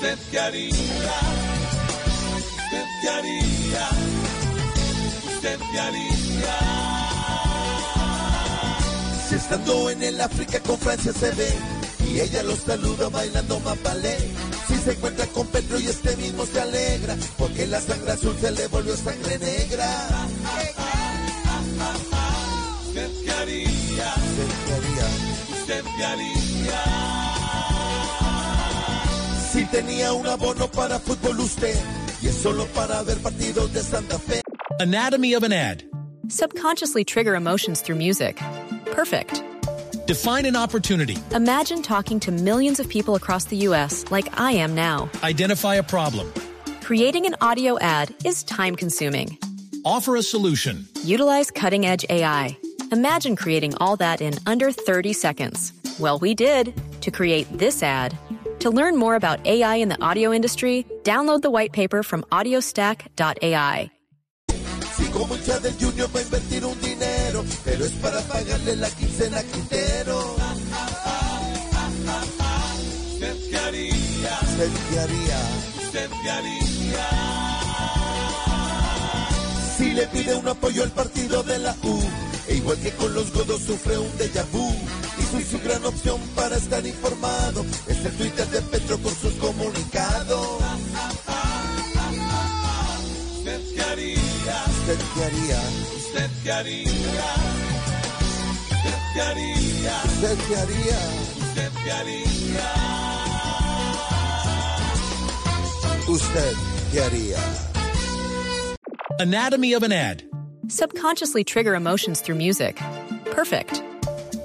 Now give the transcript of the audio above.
¿Usted qué haría? ¿Usted qué. Si estando en el África con Francia se ve y ella lo saluda bailando mapalé. Si se encuentra con Petro y este mismo se alegra porque la sangre azul se le volvió sangre negra. Si tenía un abono para fútbol usted y es solo para ver partidos de Santa Fe. Anatomy of an ad. Subconsciously trigger emotions through music. Perfect. Define an opportunity. Imagine talking to millions of people across the U.S. like I am now. Identify a problem. Creating an audio ad is time consuming. Offer a solution. Utilize cutting edge AI. Imagine creating all that in under 30 seconds. Well, we did to create this ad. To learn more about AI in the audio industry, download the white paper from audiostack.ai. Si como hincha del Junior va a invertir un dinero, pero es para pagarle la quincena Quintero. ¿Usted qué haría? ¿Usted qué haría? ¿Usted qué haría? Si le pide un apoyo al partido de la U, e igual que con los godos sufre un déjà vu. Su gran opción para estar informado. Es el Twitter de Petro con sus comunicados. ¿Usted qué haría? ¿Usted qué haría? ¿Usted qué haría? ¿Usted qué haría? ¿Usted qué haría? ¿Usted qué haría? ¿Usted qué haría? Anatomy of an ad. Subconsciously trigger emotions through music. Perfect.